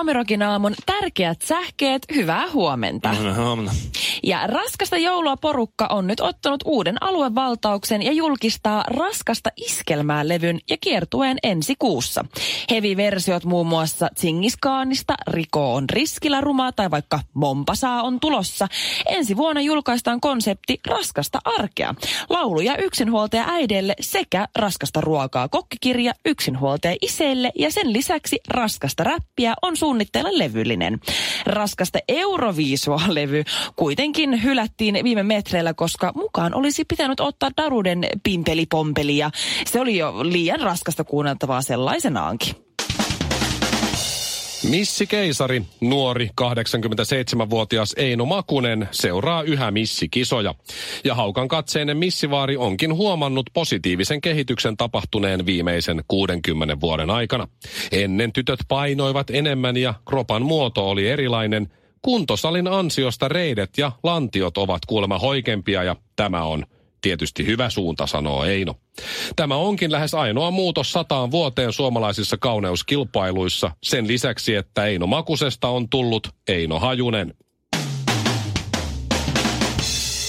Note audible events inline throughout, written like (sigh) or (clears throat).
Suomirokin aamun tärkeät sähkeet, hyvää huomenta. Huomenna. Ja raskasta joulua porukka on nyt ottanut uuden aluevaltauksen ja julkistaa raskasta iskelmää levyn ja kiertueen ensi kuussa. Heavy-versiot muun muassa Tsingiskaanista, Riko on riskillä rumaa tai vaikka Mompasaa on tulossa. Ensi vuonna julkaistaan konsepti Raskasta arkea. Lauluja yksinhuoltaja äidelle sekä raskasta ruokaa kokkikirja yksinhuoltaja iseille ja sen lisäksi raskasta räppiä on suunnitteilla levyllinen. Raskasta Euroviisua-levy kuitenkin hylättiin viime metreillä, koska mukaan olisi pitänyt ottaa Daruden pimpelipompeli ja se oli jo liian raskasta kuunneltavaa sellaisenaankin. Missi Keisari, nuori 87-vuotias Eino Makunen, seuraa yhä missikisoja. Ja haukan katseinen missivaari onkin huomannut positiivisen kehityksen tapahtuneen viimeisen 60 vuoden aikana. Ennen tytöt painoivat enemmän ja kropan muoto oli erilainen. Kuntosalin ansiosta reidet ja lantiot ovat kuulemma hoikempia ja tämä on tietysti hyvä suunta, sanoo Eino. Tämä onkin lähes ainoa muutos sataan vuoteen suomalaisissa kauneuskilpailuissa, sen lisäksi, että Eino Makusesta on tullut Eino Hajunen.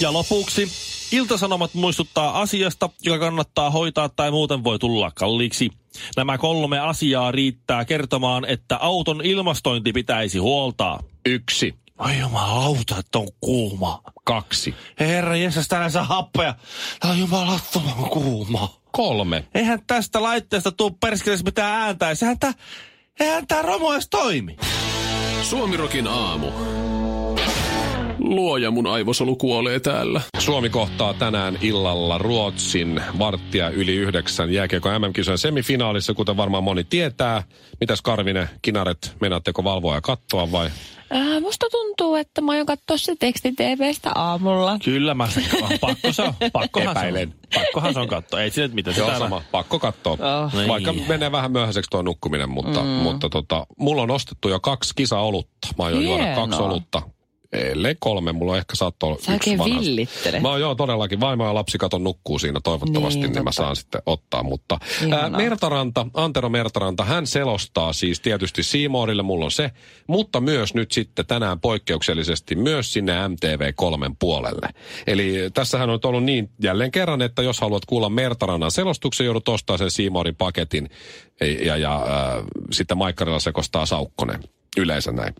Ja lopuksi Iltasanomat muistuttaa asiasta, joka kannattaa hoitaa tai muuten voi tulla kalliiksi. Nämä kolme asiaa riittää kertomaan, että auton ilmastointi pitäisi huoltaa. Yksi, Ai jumalauta, että on kuuma. kaksi, Herra Jesas, täällä saa happea. Tää on jumalattoman kuuma. kolme. Eihän tästä laitteesta tuu perskeleessä mitään ääntä. ja Sehän tää, eihän tää romu edes toimi. Suomirokin aamu. Luoja mun aivosolu kuolee täällä. Suomi kohtaa tänään illalla Ruotsin varttia yli yhdeksän jääkiekko MM-kisojen semifinaalissa, kuten varmaan moni tietää. Mitäs Karvinen, Kinaret, menaatteko valvoa ja katsoa vai? Ää, musta tuntuu, että mä aion katsoa se teksti TVstä aamulla. Kyllä mä sen Pakko se on. (laughs) Pakkohan Epäilen. se on. Pakkohan se on katsoa. Ei sinne nyt mitään. Se täällä- sama. Pakko katsoa. Oh. Niin. Vaikka menee vähän myöhäiseksi tuo nukkuminen, mutta, mm. mutta tota, mulla on ostettu jo kaksi kisaolutta. Mä aion juoda kaksi olutta. Ellei kolme, mulla ehkä saattoi olla Sä yksi vanha. villittelet. Mä oon joo todellakin. Vaimo ja lapsi katon nukkuu siinä toivottavasti, Niin, niin, mä saan sitten ottaa. Mutta ää, Mertaranta, Antero Mertaranta, hän selostaa siis tietysti Seamorille, mulla on se, mutta myös nyt sitten tänään poikkeuksellisesti myös sinne MTV3 puolelle. Eli tässähän on ollut niin jälleen kerran, että jos haluat kuulla Mertarannan selostuksen, joudut ostaa sen Seamorin paketin ja, ja ää, sitten Maikkarilla sekostaa Saukkonen. Yleensä näin.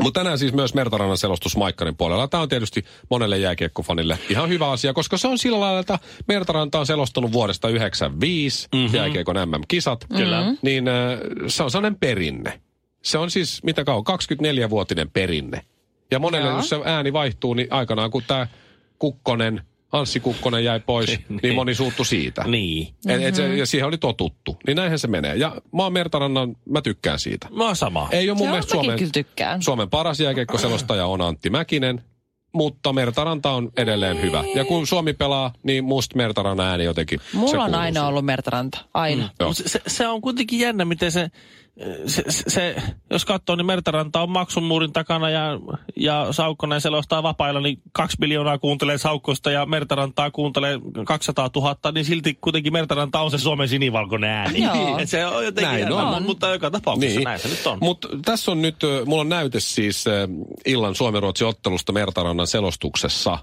Mutta tänään siis myös Mertarannan selostus Maikkarin puolella. Tämä on tietysti monelle jääkiekkofanille ihan hyvä asia, koska se on sillä lailla, että Mertaranta on selostanut vuodesta 95 mm-hmm. jääkiekon MM-kisat. Kyllä. Niin äh, se on sellainen perinne. Se on siis, mitä kauan, 24-vuotinen perinne. Ja monelle, Joo. jos se ääni vaihtuu, niin aikanaan kun tämä Kukkonen, Anssi Kukkonen jäi pois, (laughs) niin moni suuttu siitä. Niin. Et, et se, ja siihen oli totuttu. Niin näinhän se menee. Ja mä oon Mertarannan, mä tykkään siitä. Mä oon sama. Ei ole mun Joo, mielestä mäkin Suomen, kyllä tykkään. Suomen paras jääkiekkoselostaja on Antti Mäkinen, mutta Mertaranta on edelleen hyvä. Ja kun Suomi pelaa, niin musta Mertarannan ääni jotenkin se Mulla on aina siihen. ollut Mertaranta. Aina. Se, se, se on kuitenkin jännä, miten se, se, se, jos katsoo, niin Mertaranta on maksun muurin takana ja, ja Saukkonen selostaa vapailla, niin kaksi miljoonaa kuuntelee Saukkosta ja Mertarantaa kuuntelee 200 000, niin silti kuitenkin Mertaranta on se Suomen sinivalkoinen ääni. Joo. Et (laughs) se on jotenkin Näin on. mu- mutta joka tapauksessa näin se nyt on. Mutta tässä on nyt, ö, mulla on näyte siis ö, illan Suomen-Ruotsi ottelusta Mertarannan selostuksessa.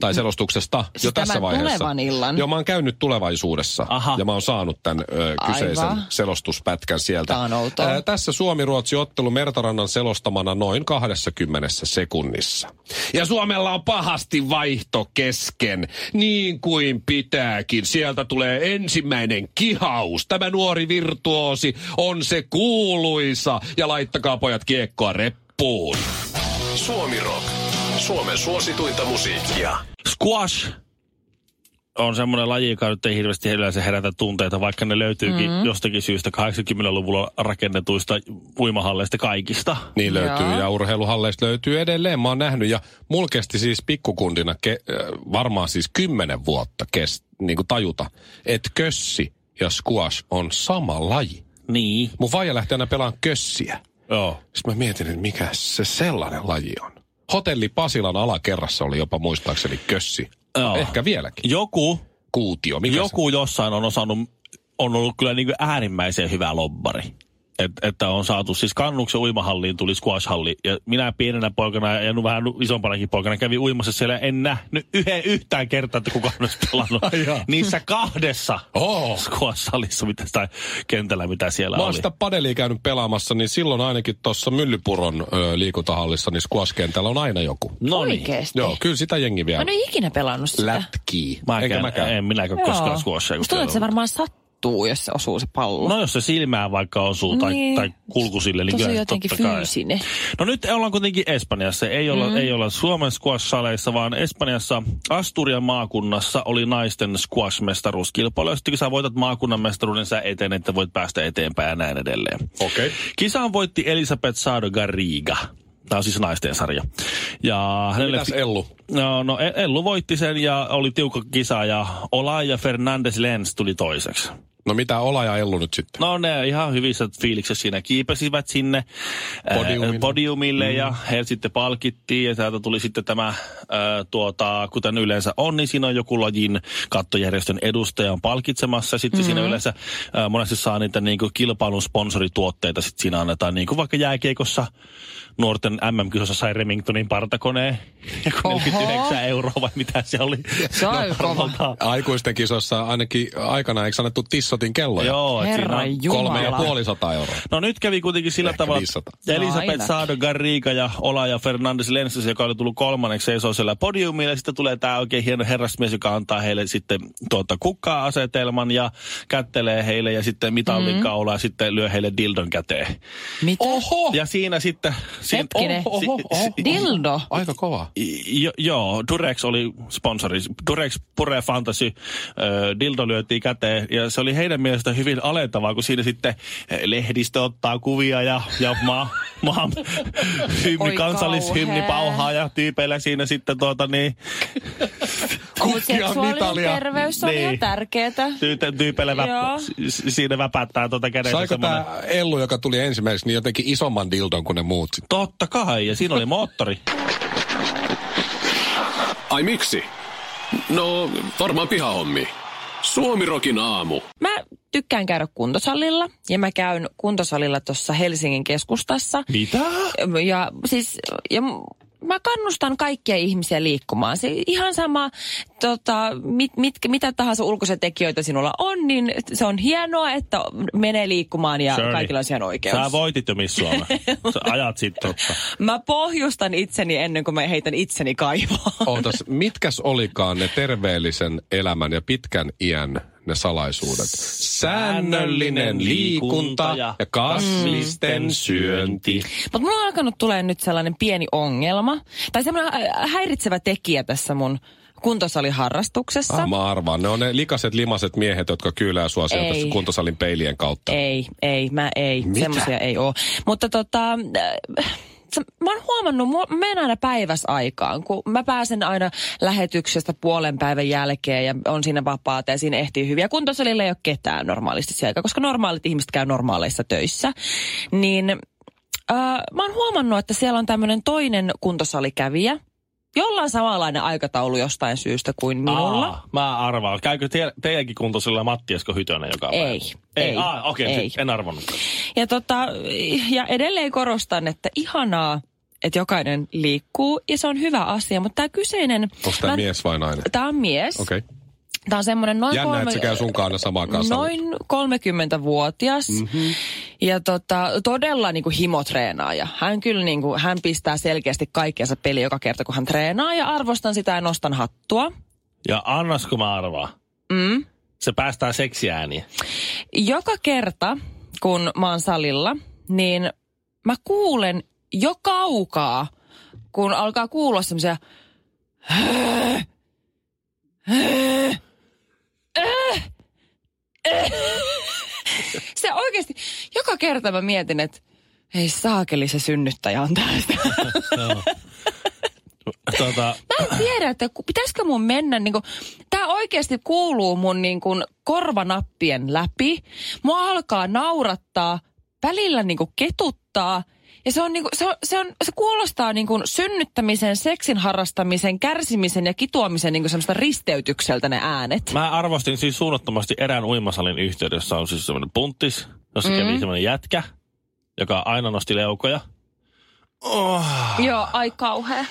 Tai selostuksesta Siis jo tässä vaiheessa. tulevan illan? Joo, mä oon käynyt tulevaisuudessa. Aha. Ja mä oon saanut tämän ö, kyseisen Aivan. selostuspätkän sieltä. Tää on outoa. tässä Suomi-Ruotsi ottelu Mertarannan selostamana noin 20 sekunnissa. Ja Suomella on pahasti vaihto kesken, niin kuin pitääkin. Sieltä tulee ensimmäinen kihaus. Tämä nuori virtuosi on se kuuluisa. Ja laittakaa pojat kiekkoa reppuun. Suomi Rock. Suomen suosituinta musiikkia. Squash on semmoinen laji, joka nyt ei hirveästi yleensä herätä tunteita, vaikka ne löytyykin mm. jostakin syystä 80-luvulla rakennetuista uimahalleista kaikista. Niin löytyy Joo. ja urheiluhalleista löytyy edelleen. Mä oon nähnyt ja mulla kesti siis pikkukundina ke, äh, varmaan siis kymmenen vuotta kest, niin kuin tajuta, että kössi ja squash on sama laji. Niin. Mun vaija lähti aina pelaamaan kössiä. Joo. Sitten mä mietin, että mikä se sellainen laji on. Hotelli Pasilan alakerrassa oli jopa muistaakseni kössi. Joo. Ehkä vieläkin. Joku, Kuutio. Mikä joku jossain on osannut, on ollut kyllä niin kuin äärimmäisen hyvä lobbari. Et, että on saatu, siis kannuksen uimahalliin tuli squash-halli. Ja minä pienenä poikana ja nu- vähän isompanakin poikana kävin uimassa siellä. En nähnyt yhden yhtään kertaa, että kukaan olisi pelannut (laughs) niissä kahdessa Oh. squash-hallissa mitä, tai kentällä, mitä siellä Mä oli. sitä padelia käynyt pelaamassa, niin silloin ainakin tuossa Myllypuron ö, liikuntahallissa, niin squash-kentällä on aina joku. No niin. Oikeesti. Joo, kyllä sitä jengi Mä vielä en ole ikinä pelannut sitä. lätkii. Mä en, mäkään. en minäkään koskaan squashia. Musta tuntuu, että se varmaan sattuu, jos se osuu se pallo. No jos se silmään vaikka osuu tai, Niin. tai kulkusille, niin Tosi kyllä jotenkin totta kai. fyysinen. No nyt ollaan kuitenkin Espanjassa. Ei olla, mm. ei olla Suomen squash-saleissa, vaan Espanjassa Asturian maakunnassa oli naisten squash-mestaruuskilpailu. Ja Sitten kun sä voitat maakunnan mestaruuden, sä eteen, että voit päästä eteenpäin ja näin edelleen. Okei. Okay. Kisaan voitti Elisabeth Sado Garriga. Tämä on siis naisten sarja. Ja hänelle... Mitäs Ellu? No, no E- Ellu voitti sen ja oli tiukka kisa ja Olaja Fernandes Lenz tuli toiseksi. No mitä Ola ja Ellu nyt sitten? No ne ihan hyvissä fiiliksissä siinä kiipesivät sinne Podiumille. ää, podiumille mm. ja he sitten palkittiin ja täältä tuli sitten tämä, ää, tuota, kuten yleensä on, niin siinä on joku lajin kattojärjestön edustaja on palkitsemassa. Sitten mm-hmm. siinä yleensä ää, monesti saa niitä niin kuin kilpailun sponsorituotteita, sitten siinä annetaan niin kuin vaikka jääkiekossa nuorten MM-kisossa sai Remingtonin partakoneen, (laughs) joku Oho. 49 euroa vai mitä se oli. Se on kova. Tota, Aikuisten kisossa ainakin aikana eikö annettu tissotin kelloja? Joo, Herra. Kolme ja puoli sata euroa. No nyt kävi kuitenkin sillä Ehkä tavalla, 500. että Elisabeth Ainakin. Sado Garriga ja Ola ja Fernandes Lenses, joka oli tullut kolmanneksi, seisoo siellä podiumilla. Sitten tulee tämä oikein hieno herrasmies, joka antaa heille sitten tuota kukkaa-asetelman ja kättelee heille ja sitten mitallin Mm-hmm. mm. kaulaa ja sitten lyö heille dildon käteen. Mitä? Oho! Ja siinä sitten... Siinä, Hetkinen. Oho, oho, oho. Dildo. Aika kova. Jo, joo, Durex oli sponsori. Durex Pure Fantasy äh, dildo lyötiin käteen ja se oli heidän mielestä hyvin alentavaa, kun siinä sitten äh, lehdistö ottaa kuvia ja, ja maa, maan hymni, kansallishymni pauhaa ja tyypeillä siinä sitten tuota niin, (laughs) seksuaalinen terveys on Niin. ihan tärkeetä. tyyte, tyypeillä väp, siinä väpättää tuota kädessä Saiko semmoinen. tämä Ellu, joka tuli ensimmäiseksi, niin jotenkin isomman dildon kuin ne muut? Totta kai, ja siinä oli moottori. Ai miksi? No, varmaan pihahommi. Suomirokin aamu. Mä tykkään käydä kuntosalilla ja mä käyn kuntosalilla tuossa Helsingin keskustassa. Mitä? Ja siis, ja mä kannustan kaikkia ihmisiä liikkumaan. Se ihan sama, tota, mit, mit, mitä tahansa ulkoisia tekijöitä sinulla on, niin se on hienoa, että menee liikkumaan ja Shirley, kaikilla on siihen oikeus. Sä voitit jo Miss Suomen. (laughs) Sä ajat sitten. Mä pohjustan itseni ennen kuin mä heitän itseni kaivoon. Ootas, mitkäs olikaan ne terveellisen elämän ja pitkän iän ne salaisuudet? Säännöllinen liikunta ja kasvisten syönti. Mutta mulla on alkanut tulee nyt sellainen pieni ongelma, tai semmoinen äh, häiritsevä tekijä tässä mun kuntosaliharrastuksessa. Ah, mä arvaan. Ne on ne likaset limaset miehet, jotka kyylää sua sieltä kuntosalin peilien kautta. Ei, ei, mä ei. Mitä? Semmoisia ei ole. Mutta tota, äh, mä oon huomannut, mä aina päiväsaikaan, kun mä pääsen aina lähetyksestä puolen päivän jälkeen ja on siinä vapaata ja siinä ehtii hyviä. Kuntosalilla ei ole ketään normaalisti siellä koska normaalit ihmiset käy normaaleissa töissä. Niin äh, mä oon huomannut, että siellä on tämmöinen toinen kuntosalikävijä, jolla on samanlainen aikataulu jostain syystä kuin minulla. Aa, mä arvaan. Käykö te, teidänkin kuntoisella Matti Esko Hytönen joka Ei, päivä? Ei. ei, Aa, okei, ei. okay, en arvannut. Ja, tota, ja edelleen korostan, että ihanaa, että jokainen liikkuu ja se on hyvä asia, mutta tämä kyseinen... Onko tämä mies vai nainen? Tämä on mies. Okei. Okay. Tämä on semmoinen noin, Jännä, että se käy sunkaan aina samaan kanssa. noin 30-vuotias mm-hmm. ja tota, todella niin kuin himotreenaaja. Hän kyllä niin kuin, hän pistää selkeästi kaikkeensa peli joka kerta, kun hän treenaa ja arvostan sitä ja nostan hattua. Ja annasko mä arvaa? Mm. Se päästää seksiääniä. Joka kerta, kun mä oon salilla, niin mä kuulen jo kaukaa, kun alkaa kuulla semmoisia se oikeasti, joka kerta mä mietin, että ei saakeli se synnyttäjä on tästä. Tota, Mä en tiedä, että pitäisikö mun mennä, niin kuin, tää oikeasti kuuluu mun niin kuin, korvanappien läpi. Mua alkaa naurattaa, välillä niin kuin, ketuttaa. Ja se, on, niin kuin, se, on, se, on, se kuulostaa niin kuin, synnyttämisen, seksin harrastamisen, kärsimisen ja kituamisen niin kuin, semmoista risteytykseltä ne äänet. mä arvostin siis suunnattomasti erään uimasalin yhteydessä on siis semmoinen punttis, jossa mm. kävi semmoinen jätkä, joka aina nosti leukoja. Oh, Joo, ai kauhea.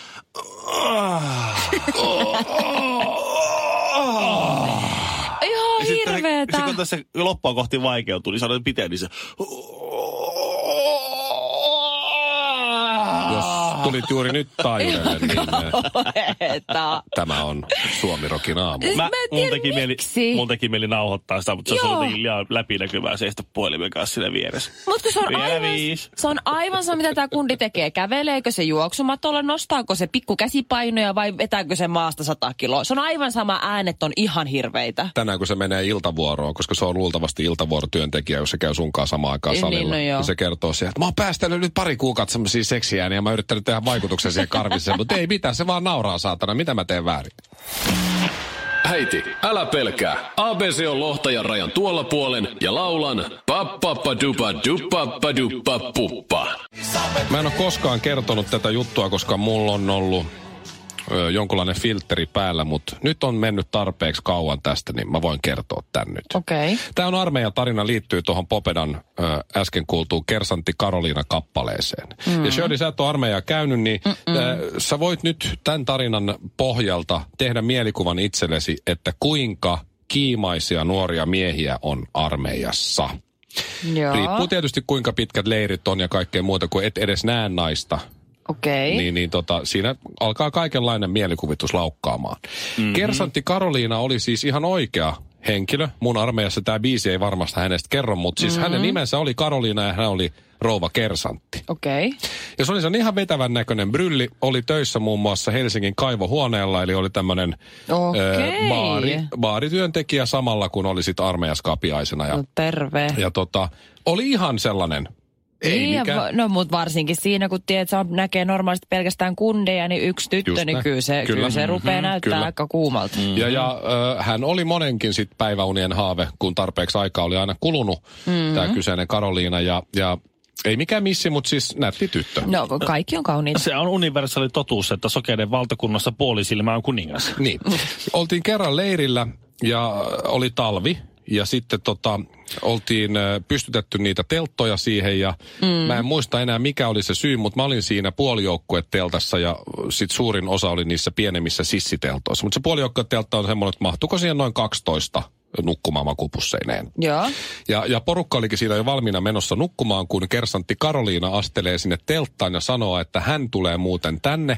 Ihan Ja sitten hirveetä. se, kun tässä loppua kohti vaikeutui, niin sanoin pitää, niin se... Jos tulit juuri nyt taajuudelle, niin (laughs) Että- tämä on Suomi-rokin aamu. Mä en mun, tiedä, teki mieli, mun teki mieli nauhoittaa sitä, mutta se on niin liian läpinäkyvää seistä puhelimen kanssa siinä vieressä. Mutta se on, Vielä aivan, viisi. se on aivan sama, mitä tämä kundi tekee. Käveleekö se juoksumatolle, nostaako se pikku käsipainoja vai vetääkö se maasta 100 kiloa? Se on aivan sama, äänet on ihan hirveitä. Tänään kun se menee iltavuoroon, koska se on luultavasti iltavuorotyöntekijä, jos se käy sunkaan samaan aikaan Niin, salilla. no joo. ja se kertoo siihen, että mä oon päästänyt nyt pari kuukautta semmoisia seksiääniä ja mä oon yrittänyt tehdä vaikutuksen siihen karvissa, mutta ei mitään, se vaan nauraa saatana. Mitä mä teen väärin? Äiti, älä pelkää. ABC on lohtajan rajan tuolla puolen ja laulan pappappadupa dupappa duppa puppa. Mä en ole koskaan kertonut tätä juttua, koska mulla on ollut ö, jonkunlainen filtteri päällä, mutta nyt on mennyt tarpeeksi kauan tästä, niin mä voin kertoa tän nyt. Okei. Okay. Tämä on armeijan tarina liittyy tuohon Popedan ö, äsken kuultuun Kersantti Karoliina kappaleeseen. Mm. Ja Shirley, sä et ole armeijaa käynyt, niin ö, sä voit nyt tämän tarinan pohjalta tehdä mielikuvan itsellesi, että kuinka kiimaisia nuoria miehiä on armeijassa. Joo. Riippuu tietysti kuinka pitkät leirit on ja kaikkea muuta, kun et edes näe naista Okei. niin, niin tota, siinä alkaa kaikenlainen mielikuvitus laukkaamaan. Mm-hmm. Kersantti Karoliina oli siis ihan oikea henkilö. Mun armeijassa tämä biisi ei varmasti hänestä kerro, mutta siis mm-hmm. hänen nimensä oli Karoliina ja hän oli rouva Kersantti. Okei. Okay. Ja se oli sen ihan vetävän näköinen brylli. Oli töissä muun muassa Helsingin kaivohuoneella, eli oli tämmöinen Okei. baari, baarityöntekijä samalla, kun oli sit armeijassa kapiaisena. Ja, No terve. ja tota, oli ihan sellainen, ei Niin, ja mikään... no mutta varsinkin siinä, kun tiedät, että näkee normaalisti pelkästään kundeja, niin yksi tyttö, Just niin näin. kyllä se, kyllä. Kyllä. Se rupeaa Mhm, näyttää kyllä. aika kuumalta. Mm. Ja, ja äh, hän oli monenkin sit päiväunien haave, kun tarpeeksi aikaa oli aina kulunut, mm-hmm. tämä kyseinen Karoliina. Ja, ja ei mikään missi, mutta siis nätti tyttö. No kaikki on kauniita. Se on universaali totuus, että sokeiden valtakunnassa puolisilmä on kuningas. Niin. Oltiin kerran leirillä ja oli talvi. Ja sitten tota, oltiin pystytetty niitä telttoja siihen ja mm. mä en muista enää mikä oli se syy, mutta mä olin siinä puolijoukkueteltassa ja sit suurin osa oli niissä pienemmissä sissiteltoissa. Mutta se puolijoukkueteltta on semmoinen, että mahtuuko siihen noin 12 nukkumaan makuupusseineen. Joo. Ja, ja porukka olikin siinä jo valmiina menossa nukkumaan, kun kersantti Karoliina astelee sinne telttaan ja sanoo, että hän tulee muuten tänne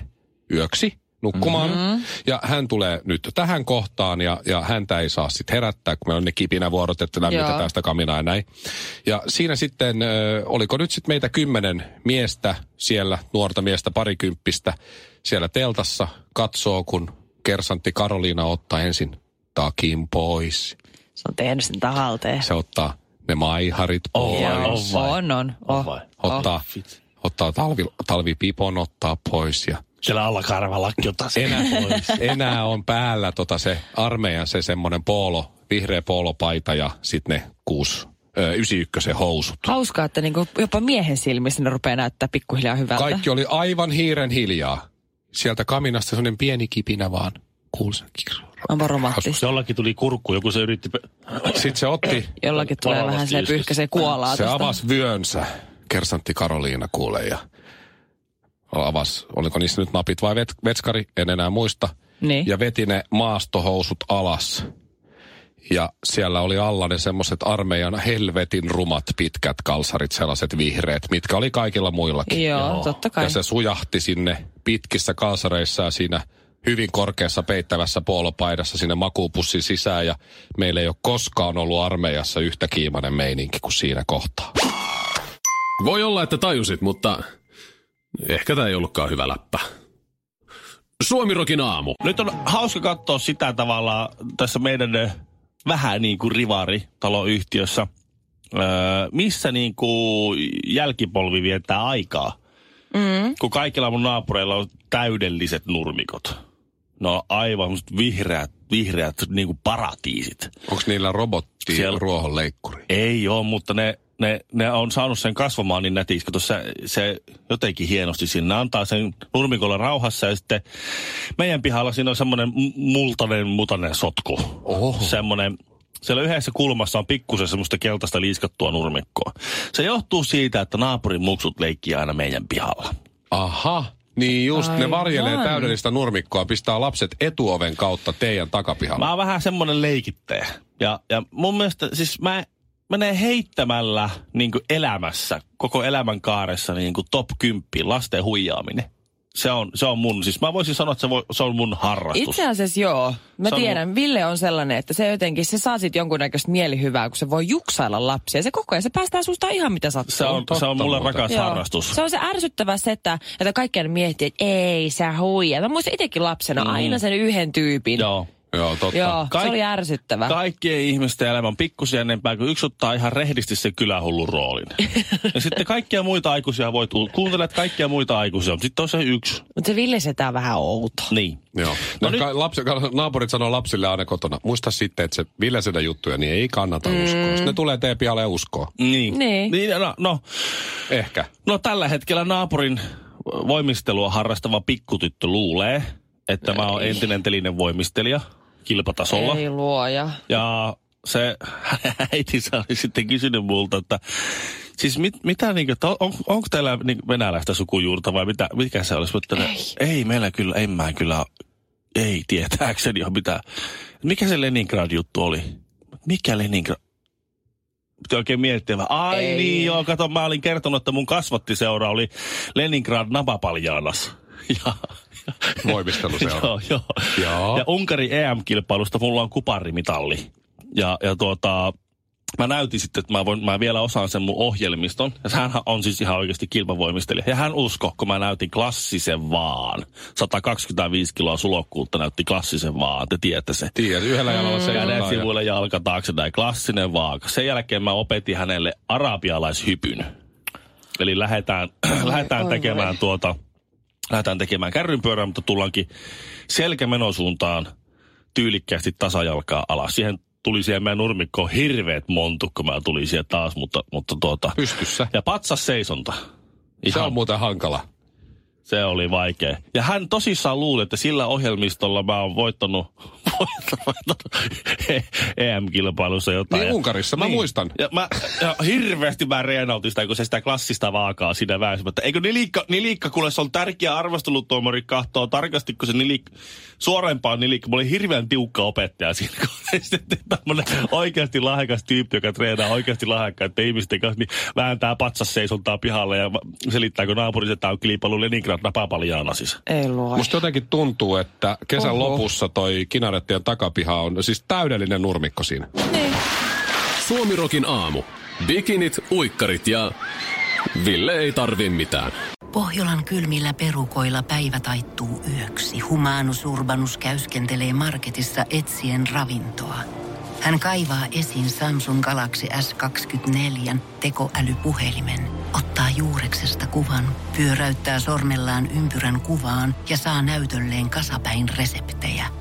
yöksi nukkumaan. Mm-hmm. Ja hän tulee nyt tähän kohtaan ja, ja häntä ei saa sitten herättää, kun meillä on ne kipinävuorot, että lämmitetään Joo. sitä kaminaa ja näin. Ja siinä sitten, ö, oliko nyt sitten meitä kymmenen miestä siellä, nuorta miestä parikymppistä, siellä teltassa katsoo, kun kersantti Karoliina ottaa ensin takin pois. Se on tehnyt sen tahalteen. Se ottaa ne maiharit pois. vai, on? On, on. Oh. vai? Ottaa, Fit. ottaa talvi, talvipipon ottaa pois ja Siellä alla karva lakki ottaa sen enää, pois. enää on päällä tota se armeijan se semmoinen poolo, vihreä poolopaita ja sitten ne kuusi, ö, 91 housut. Hauskaa, että niinku jopa miehen silmissä ne rupeaa näyttää pikkuhiljaa hyvältä. Kaikki oli aivan hiiren hiljaa. Sieltä kaminasta semmoinen pieni kipinä vaan. Kuulsa On romanttista. Jollakin tuli kurkku, joku se yritti... Sitten se otti, Jollakin tulee vähän se joskus. pyyhkäisee kuolaa se tosta. avasi vyönsä, kersantti Karoliina kuulee ja avasi, oliko niissä nyt napit vai vet, vetskari, en enää muista. Niin. Ja veti ne maastohousut alas. Ja siellä oli alla ne semmoiset armeijan helvetin rumat pitkät kalsarit, sellaiset vihreät, mitkä oli kaikilla muillakin. Joo, Joo. totta kai. Ja se sujahti sinne pitkissä kalsareissa ja siinä hyvin korkeassa peittävässä poolopaidassa sinne makuupussin sisään. Ja meillä ei ole koskaan ollut armeijassa yhtä kiimainen meininki kuin siinä kohtaa. Voi olla, että tajusit, mutta ehkä tämä ei ollutkaan hyvä läppä. Suomirokin aamu. Nyt on hauska katsoa sitä tavalla tässä meidän eh, vähän niin kuin rivari taloyhtiössä, öö, missä niin kuin jälkipolvi viettää aikaa. Mm. Kun kaikilla mun naapureilla on täydelliset nurmikot. No aivan vihreät, vihreät niin kuin paratiisit. Onko niillä robotti Siellä- ruohonleikkuri? Ei ole, mutta ne, ne, ne on saanut sen kasvamaan niin nätiksi. Kato, se, se jotenkin hienosti sinne antaa sen nurmikolla rauhassa ja sitten meidän pihalla siinä on semmoinen multainen, mutainen sotku. Oho. Semmoinen, siellä yhdessä kulmassa on pikkusen semmoista keltaista liiskattua nurmikkoa. Se johtuu siitä, että naapurin muksut leikkii aina meidän pihalla. Aha. Niin just, ne Aivan. varjelee täydellistä nurmikkoa, pistää lapset etuoven kautta teidän takapihalla. Mä oon vähän semmoinen leikittäjä. Ja, ja mun mielestä siis mä menee heittämällä niin elämässä, koko elämän kaaressa niin top 10 lasten huijaaminen. Se on, se on mun, siis mä voisin sanoa, että se, voi, se on mun harrastus. Itse asiassa joo. Mä Se on tiedän, Ville on sellainen, että se jotenkin, se saa sit jonkunnäköistä mielihyvää, kun se voi juksailla lapsia. Se koko ajan, se päästää susta ihan mitä sattuu. se on, se on mulle muuten. rakas Joo. harrastus. Se on se ärsyttävä se, että, että kaikki aina miettii, että ei sä huijaa. Mä muistan itsekin lapsena aina sen yhden tyypin. Mm. Joo. Joo, totta. Joo, Kaik- se oli ärsyttävä. Kaikkien ihmisten elämä on pikkusen enempää, kun yksi ottaa ihan rehdisti sen kylähullun roolin. (laughs) ja sitten kaikkia muita aikuisia voi tulla. Kuuntelet kaikkia muita aikuisia, mutta sitten on se yksi. Mutta se Ville setää vähän outo. Niin. Joo. No No nyt- lapsi, naapurit sanoo lapsille aina kotona, muista sitten, että se Ville syödä juttuja, niin ei kannata mm. uskoa. Sitten ne tulee tee pihalle ja uskoo. Niin. Niin. niin no, no, Ehkä. no, tällä hetkellä naapurin voimistelua harrastava pikkutyttö luulee, että mä oon entinen telinen voimistelija kilpatasolla. Ei luoja. Ja se (laughs) äitinsä oli sitten kysynyt multa, että siis mit, mitä niinku, että on, onko teillä niinku venäläistä sukujuurta vai mitä, mikä se olisi? Mutta ei. ei meillä kyllä, en mä kyllä, ei tietääkseni ole mitään. Mikä se Leningrad-juttu oli? Mikä Leningrad? Piti oikein miettiä, ai Ei. niin joo, kato mä olin kertonut, että mun kasvattiseura oli Leningrad Napapaljanas. (laughs) Ja, Voimisteluseura. (laughs) joo, joo. Joo. Ja Unkari EM-kilpailusta mulla on kuparimitalli. Ja, ja tuota, mä näytin sitten, että mä, voin, mä vielä osaan sen mun ohjelmiston. Ja hän on siis ihan oikeasti kilpavoimistelija. Ja hän usko, kun mä näytin klassisen vaan. 125 kiloa sulokkuutta näytti klassisen vaan. Te tiedätte se. Tiedät, yhdellä jalalla se Kädet sivuille jalka taakse näin klassinen vaaka. Sen jälkeen mä opetin hänelle arabialaishypyn. Eli lähdetään, (clears throat) lähdetään oi tekemään voi. tuota, lähdetään tekemään kärrynpyörää, mutta tullaankin selkämenosuuntaan tyylikkäästi tasajalkaa alas. Siihen tuli siihen meidän nurmikkoon hirveät montu, kun mä tulin siihen taas, mutta, mutta tuota... Pystyssä. Ja patsas seisonta. Se on muuten hankala. Se oli vaikea. Ja hän tosissaan luuli, että sillä ohjelmistolla mä oon voittanut (laughs) EM-kilpailussa jotain. Niin Ja- Unkarissa, mä muistan. Ja mä ja hirveästi mä reenautin sitä, kun se sitä klassista vaakaa siinä väänsi. Mutta eikö nilikka, nilikka, kuule se on tärkeä arvostelutuomari kahtoo tarkasti, kun se nilikka, suorempaan nilikka. Mä olin hirveän tiukka opettaja siinä, kun se sitten tämmönen oikeasti lahjakas tyyppi, joka treenaa oikeasti lahjakkaiden ihmisten kanssa, niin vääntää patsas seisontaa pihalle ja selittää, kun naapurissa tämä on kilpailu Leningrad Napapaljaana siis. Ei luoja. Musta jotenkin tuntuu, että kesän Oho. lopussa toi Kinarettien takapiha on siis täydellinen nurmikko siinä. Suomirokin aamu. Bikinit, uikkarit ja Ville ei tarvi mitään. Pohjolan kylmillä perukoilla päivä taittuu yöksi. Humanus Urbanus käyskentelee marketissa etsien ravintoa. Hän kaivaa esiin Samsung Galaxy S24 tekoälypuhelimen, ottaa juureksesta kuvan, pyöräyttää sormellaan ympyrän kuvaan ja saa näytölleen kasapäin reseptejä.